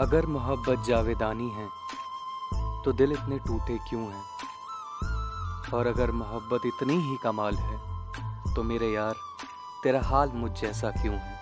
अगर मोहब्बत जावेदानी है तो दिल इतने टूटे क्यों हैं? और अगर मोहब्बत इतनी ही कमाल है तो मेरे यार, तेरा हाल मुझ जैसा क्यों है?